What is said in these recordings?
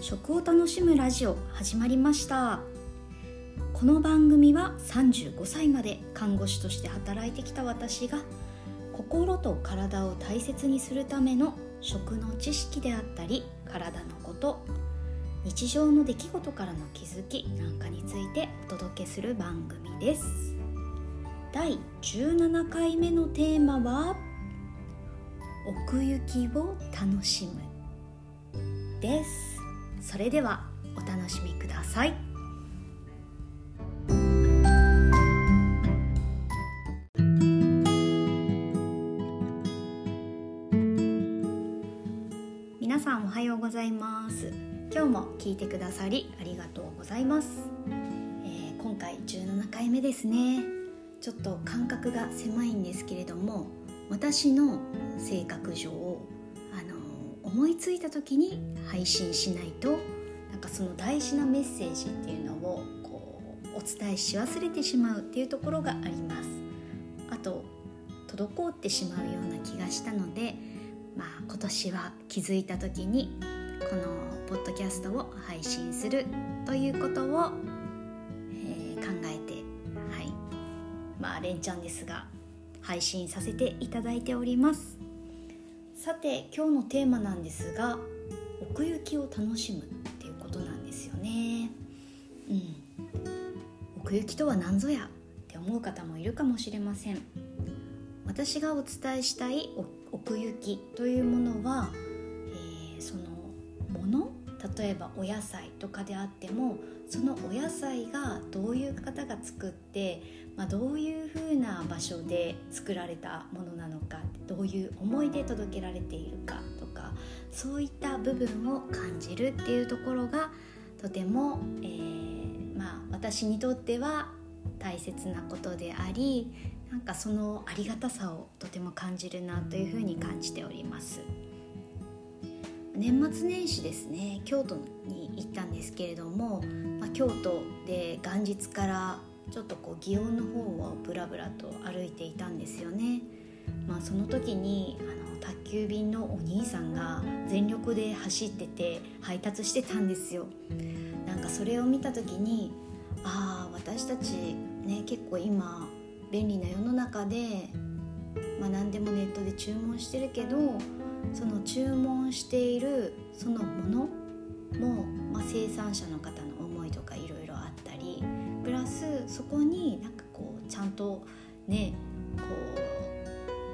食を楽しむラジオ始まりました。この番組は35歳まで看護師として働いてきた私が心と体を大切にするための食の知識であったり体のこと日常の出来事からの気づきなんかについてお届けする番組です。第17回目のテーマは奥行きを楽しむです。それではお楽しみください。皆さんおはようございます。今日も聞いてくださりありがとうございます、えー、今回17回目ですね。ちょっと感覚が狭いんですけれども私の性格上思いついた時に配信しないとなんかその大事なメッセージっていうのをこうお伝えし忘れてしまうっていうところがあります。あと滞ってしまうような気がしたので、まあ、今年は気づいた時にこのポッドキャストを配信するということを、えー、考えてはい。まあ連チャンですが配信させていただいております。さて今日のテーマなんですが奥行きを楽しむっていうことなんですよね。うん。奥行きとは何ぞや？って思う方もいるかもしれません。私がお伝えしたい奥行きというものは、えー、そのもの例えばお野菜とかであってもそのお野菜がどういう方が作って、まあ、どういうふうな場所で作られたものなのかどういう思いで届けられているかとかそういった部分を感じるっていうところがとても、えー、まあ、私にとっては大切なことでありなんかそのありがたさをとても感じるなというふうに感じております。年末年始ですね京都に行ったんですけれども、まあ、京都で元日からちょっとこう祇園の方をブラブラと歩いていたんですよね。まあ、その時にあの宅急便のお兄さんが全力で走ってて配達してたんですよ。なんかそれを見た時にああ私たちね結構今便利な世の中で、まあ、何でもネットで注文してるけどその注文しているそのものも、まあ、生産者の方の思いとかいろいろあったりプラスそこになんかこうちゃんとね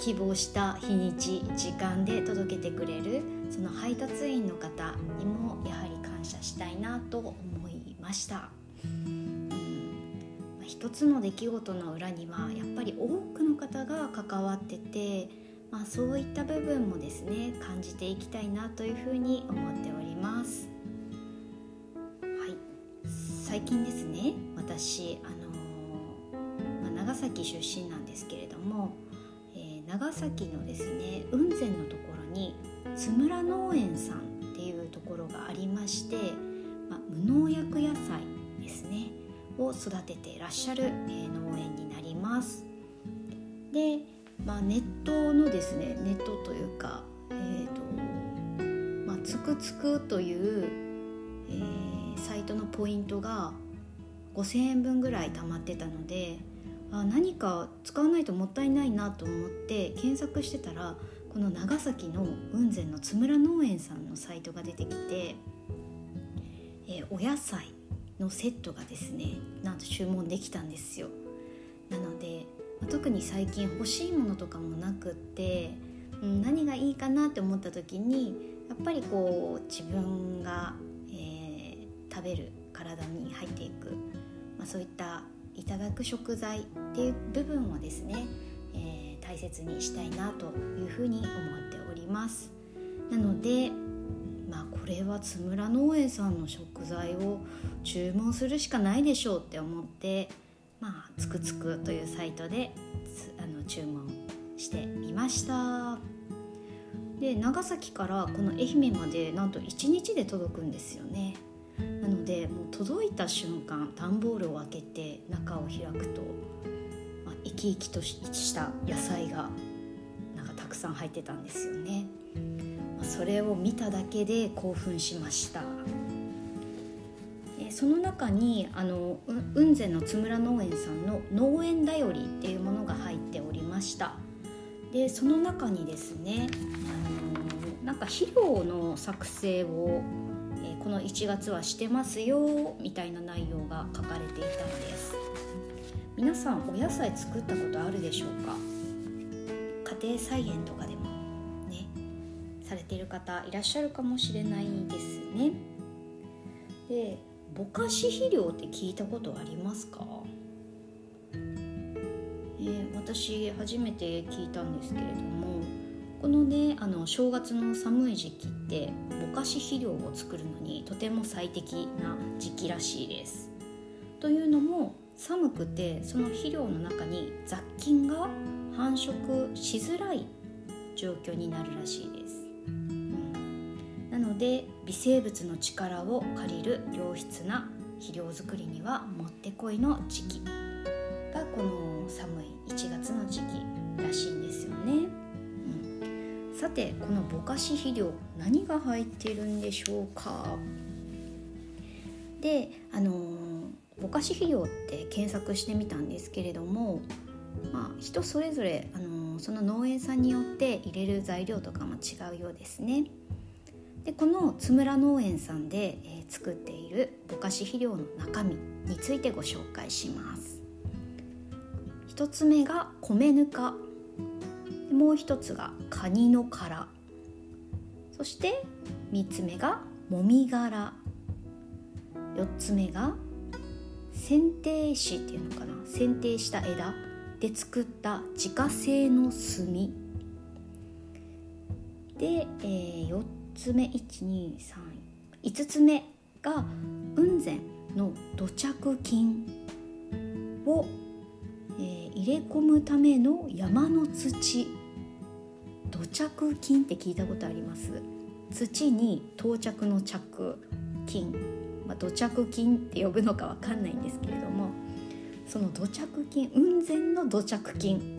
希望した日にち時間で届けてくれるその配達員の方にもやはり感謝したいなと思いました。うん一つの出来事の裏にはやっぱり多くの方が関わっててまあ、そういった部分もですね感じていきたいなというふうに思っております。はい、最近ですね私、あの、まあ、長崎出身なんですけれども、えー、長崎のですね雲仙のところに津村農園さんっていうところがありまして、まあ、無農薬野菜ですねを育ててらっしゃる、えー、農園になります。でまあ、ネットのですねネットというか、えーとまあ、つくつくという、えー、サイトのポイントが5,000円分ぐらい貯まってたのであ何か使わないともったいないなと思って検索してたらこの長崎の雲仙の津村農園さんのサイトが出てきて、えー、お野菜のセットがですねなんと注文できたんですよ。なので特に最近欲しいものとかもなくって、うん、何がいいかなって思った時にやっぱりこう自分が、えー、食べる体に入っていく、まあ、そういったいただく食材っていう部分をですね、えー、大切にしたいなというふうに思っております。なのでまあこれは津村農園さんの食材を注文するしかないでしょうって思ってまあ、つくつくというサイトであの注文してみました。で長崎からこの愛媛までなんと1日で届くんですよね。なのでもう届いた瞬間段ボールを開けて中を開くと、まあ、生き生きとした野菜がなんかたくさん入ってたんですよね、まあ、それを見ただけで興奮しました。その中にあの雲仙の津村農園さんの農園だよりっていうものが入っておりました。でその中にですねあのなんか肥料の作成を、この1月はしてますよみたいな内容が書かれていたんです。皆さんお野菜作ったことあるでしょうか？家庭菜園とかでもねされている方いらっしゃるかもしれないですね。でぼかし肥料って聞いたことありますか、えー、私初めて聞いたんですけれどもこのねあの正月の寒い時期ってぼかし肥料を作るのにとても最適な時期らしいです。というのも寒くてその肥料の中に雑菌が繁殖しづらい状況になるらしいです。なので微生物の力を借りる良質な肥料作りにはもってこいの時期がこの寒い1月の時期らしいんです、さてこのぼかし肥料何が入ってるんでしょうか？であのぼかし肥料って検索してみたんですけれどもまあ人それぞれあのその農園さんによって入れる材料とかも違うようですね。でこの津村農園さんで、え、作っているぼかし肥料の中身についてご紹介します。一つ目が米ぬか。もう一つがカニの殻。そして三つ目がもみ殻。四つ目が剪定石っていうのかな。剪定した枝。で作った自家製の炭。で、えー、4つ目1235つ目が雲仙の土着菌を、えー、入れ込むための山の土。土着菌って聞いたことあります？土に到着の着菌、まあ、土着菌って呼ぶのかわかんないんですけれどもその土着菌雲仙の土着菌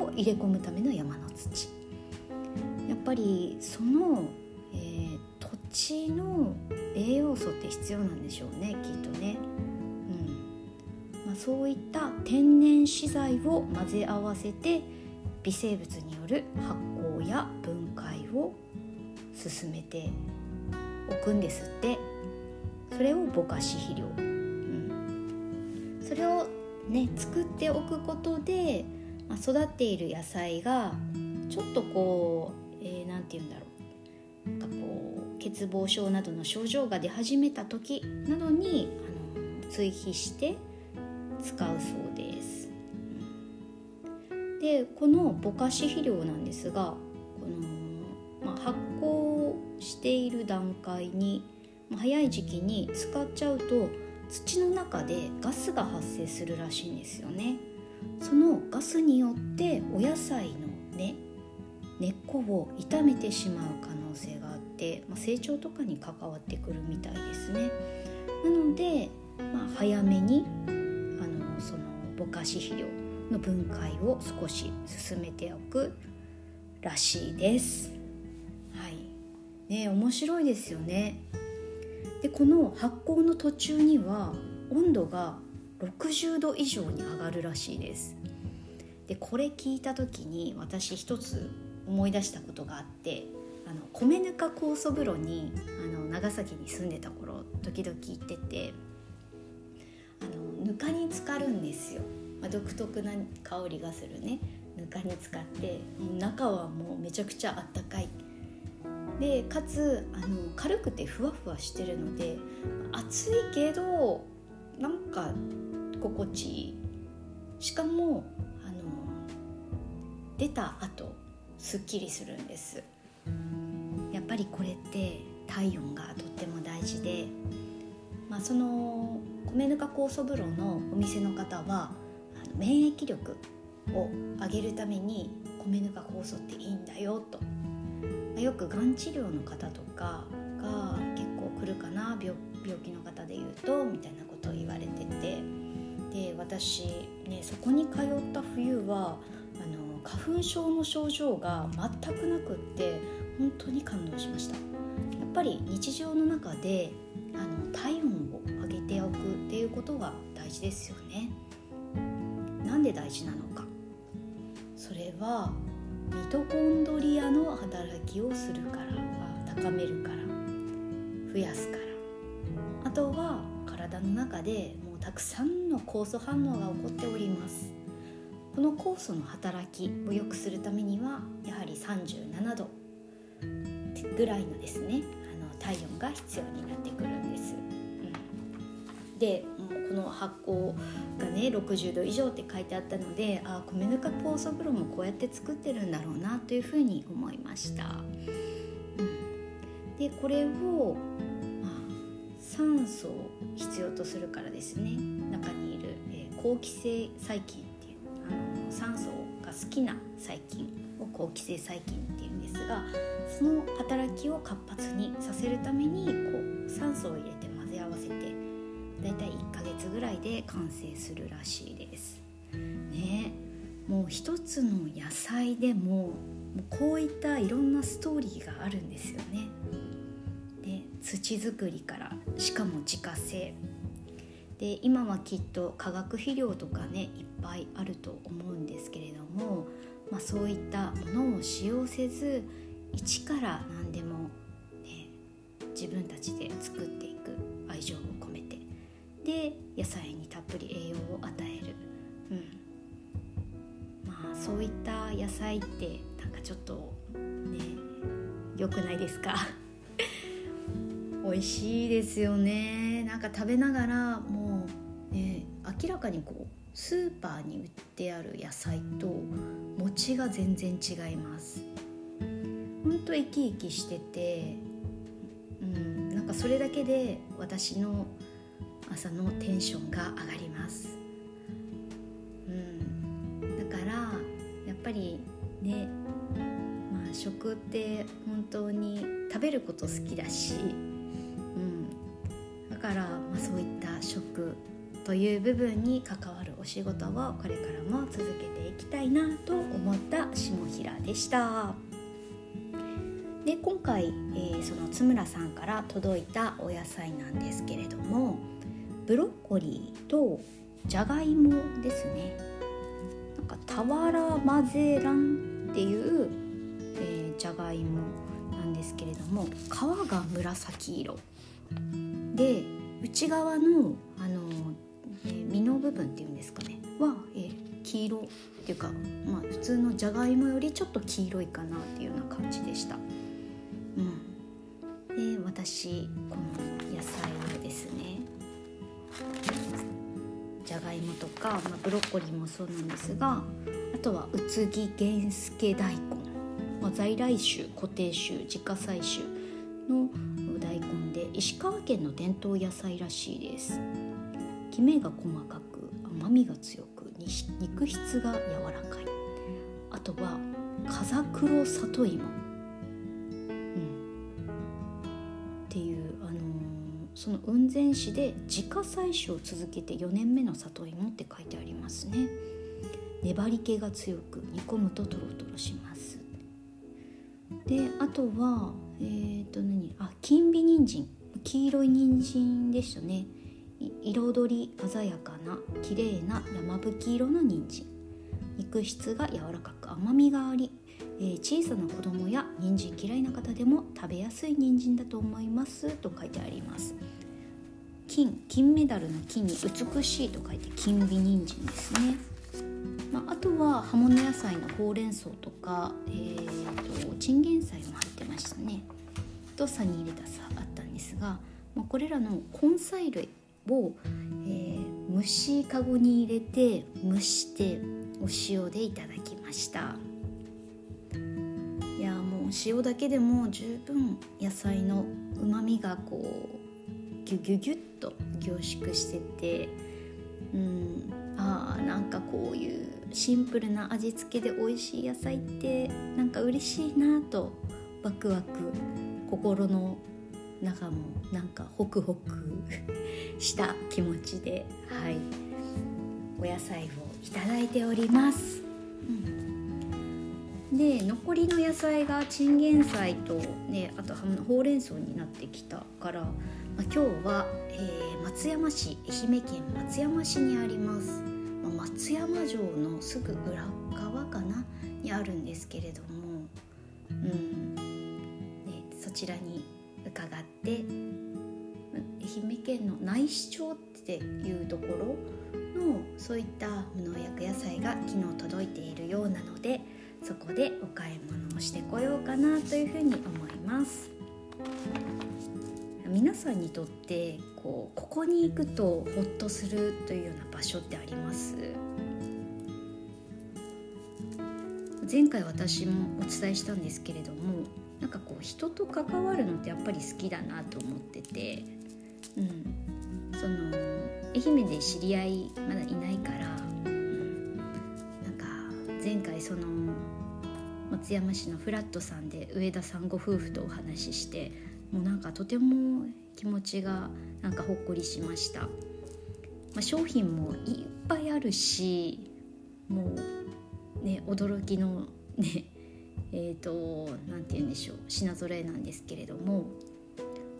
を入れ込むための山の土。やっぱりそのえー、土地の栄養素って必要なんでしょうねきっとね。うん。まあ、そういった天然資材を混ぜ合わせて微生物による発や分解を進めておくんですって。それをぼかし肥料、うん、それをね作っておくことで、まあ、育っている野菜がちょっとこう何、えー、て言うんだろう。なんかこう欠乏症などの症状が出始めた時などにあの追肥して使うそうです。でこのぼかし肥料なんですがる段階に早い時期に使っちゃうと土の中でガスが発生するらしいんですよね。そのガスによってお野菜の根根っこを傷めてしまう可能性があって、まあ、成長とかに関わってくるみたいですね。なので、まあ、早めにあのそのぼかし肥料の分解を少し進めておくらしいです。はい、ね面白いですよね。でこの発酵の途中には温度が60度以上に上がるらしいです。でこれ聞いた時に私一つ思い出したことがあってあの米ぬか酵素風呂にあの長崎に住んでた頃時々行っててあのぬかに浸かるんですよ、まあ、独特な香りがするねぬかに浸かって中はもうめちゃくちゃあったかいでかつあの軽くてふわふわしてるので暑いけどなんか心地いい。しかもあの出た後すっきりするんです。やっぱりこれって体温がとっても大事で、まあ、その米ぬか酵素風呂のお店の方は免疫力を上げるために米ぬか酵素っていいんだよとよくがん治療の方とかが結構来るかな病気の方で言うとみたいなことを言われてて。で私ねそこに通った冬はあの花粉症の症状が全くなくって本当に感動しました。やっぱり日常の中であの体温を上げておくっていうことが大事ですよね。なんで大事なのか。それはトコンドリアの働きをするから高めるから増やすからあとは体の中でもうたくさんの酵素反応が起こっておりますこの酵素の働きを良くするためにはやはり37度ぐらいのですねあの体温が必要になってくるんです。でもうこの発酵がね60度以上って書いてあったのであ米ぬか酵素風呂もこうやって作ってるんだろうなというふうに思いました。でこれを、酸素を必要とするからですね中にいる、えー、好気性細菌っていうあの酸素が好きな細菌を好気性細菌っていうんですがその働きを活発にさせるためにこう酸素を入れだいたい1ヶ月ぐらいで完成するらしいです。ねもう一つの野菜でもこういったいろんなストーリーがあるんですよね。で土作りからしかも自家製で今はきっと化学肥料とかねいっぱいあると思うんですけれども、まあ、そういったものを使用せず一から何でも、ね、自分たちで作っていく愛情を込めてで野菜にたっぷり栄養を与える、うん、まあそういった野菜ってなんかちょっとね良くないですか？美味しいですよね。なんか食べながらもうね明らかにこうスーパーに売ってある野菜と餅が全然違います。ほんと生き生きしててうん。なんかそれだけで私の朝のテンションが上がります。うん。だからやっぱりねまあ食って本当に食べること好きだしうん。だから、まあ、そういった食という部分に関わるお仕事をこれからも続けていきたいなと思った下平でした。で今回、えー、その津村さんから届いたお野菜なんですけれどもブロッコリーとじゃがいもですね。なんか俵マゼランっていう、えー、じゃがいもなんですけれども皮が紫色。で内側のあの、えー、実の部分っていうんですかね。は、えー、黄色っていうか、まあ、普通のじゃがいもよりちょっと黄色いかなっていうような感じでした。うん、で私このじゃがいもとか、まあ、ブロッコリーもそうなんですがあとは宇津木源助大根、まあ、在来種固定種自家採種の大根で石川県の伝統野菜らしいです。きめが細かく甘みが強く肉質が柔らかい。あとは風黒里芋、その雲仙市で自家採取を続けて4年目の里芋って書いてありますね。粘り気が強く煮込むとトロトロします。であとはえっ、ー、と何あ金美人参。黄色い人参でしたね。彩り鮮やかな綺麗な山吹色の人参。肉質が柔らかく甘みがあり、えー、小さな子供や人参嫌いな方でも食べやすい人参だと思います。と書いてあります。金金メダルの金に美しいと書いて金美人参ですね、まあ、あとは葉物野菜のほうれん草とか、えーと、チンゲン菜も入ってましたね。とサニーレタスあったんですが、まあ、これらの根菜類を、えー、蒸しかごに入れて蒸してお塩でいただきました。いやもう塩だけでも十分野菜のうまみがこうギュギュギュッと凝縮しててうんあーなんかこういうシンプルな味付けで美味しい野菜ってなんか嬉しいなとワクワク心の中もなんかホクホクした気持ちではいお野菜をいただいております、うん、で残りの野菜がチンゲン菜と、ね、あとほうれん草になってきたから、まあ、今日は、えー、松山市愛媛県松山市にあります、まあ、松山城のすぐ裏側かな？にあるんですけれども、うん。ね、そちらに伺って愛媛県の内視町っていうところのそういった無農薬野菜が昨日届いているようなのでそこでお買い物をしてこようかなというふうに思います。皆さんにとってこうここに行くとホッとするというような場所ってあります？前回私もお伝えしたんですけれどもなんかこう人と関わるのってやっぱり好きだなと思ってて、うん、その愛媛で知り合いまだいないから、うん、なんか前回その松山市のフラットさんで上田さんご夫婦とお話ししてもうなんかとても気持ちがなんかほっこりしました、まあ、商品もいっぱいあるしもうね驚きのね えっ、ー、と何て言うんでしょう品揃えなんですけれども、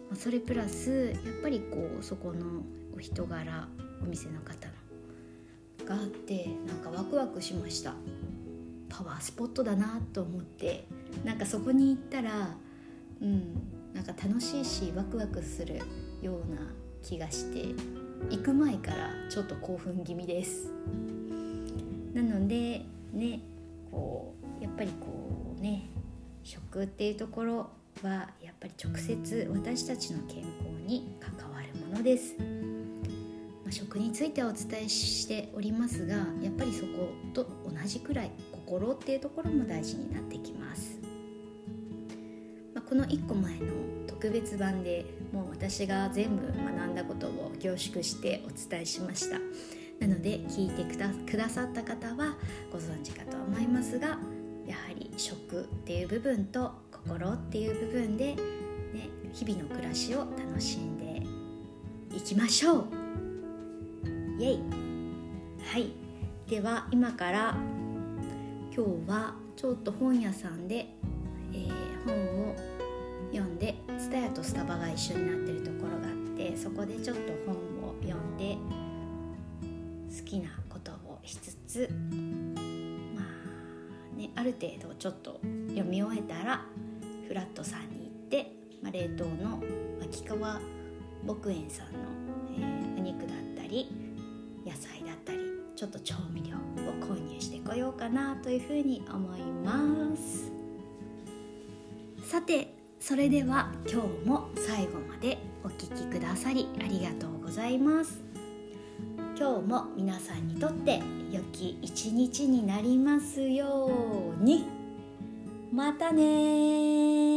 まあ、それプラスやっぱりこうそこのお人柄お店の方のがあってなんかワクワクしました。パワースポットだなと思ってなんかそこに行ったらうんなんか楽しいしワクワクするような気がして行く前からちょっと興奮気味です。なのでねこうやっぱりこうね食っていうところはやっぱり直接私たちの健康に関わるものです、まあ、食についてはお伝えしておりますがやっぱりそこと同じくらい心っていうところも大事になってきます。この1個前の特別版でもう私が全部学んだことを凝縮してお伝えしました。なので聞いてくださった方はご存知かと思いますがやはり食っていう部分と心っていう部分で、ね、日々の暮らしを楽しんでいきましょう。イエイ。はい。では今から今日はちょっと本屋さんで、えー、本を読んで蔦屋とスタバが一緒になってるところがあってそこでちょっと本を読んで好きなことをしつつまあねある程度ちょっと読み終えたらフラットさんに行って、まあ、冷凍の秋川牧園さんの、えー、お肉だったり野菜だったりちょっと調味料を購入してこようかなというふうに思います。さてそれでは今日も最後までお聴きくださりありがとうございます。今日も皆さんにとって良き一日になりますように。またね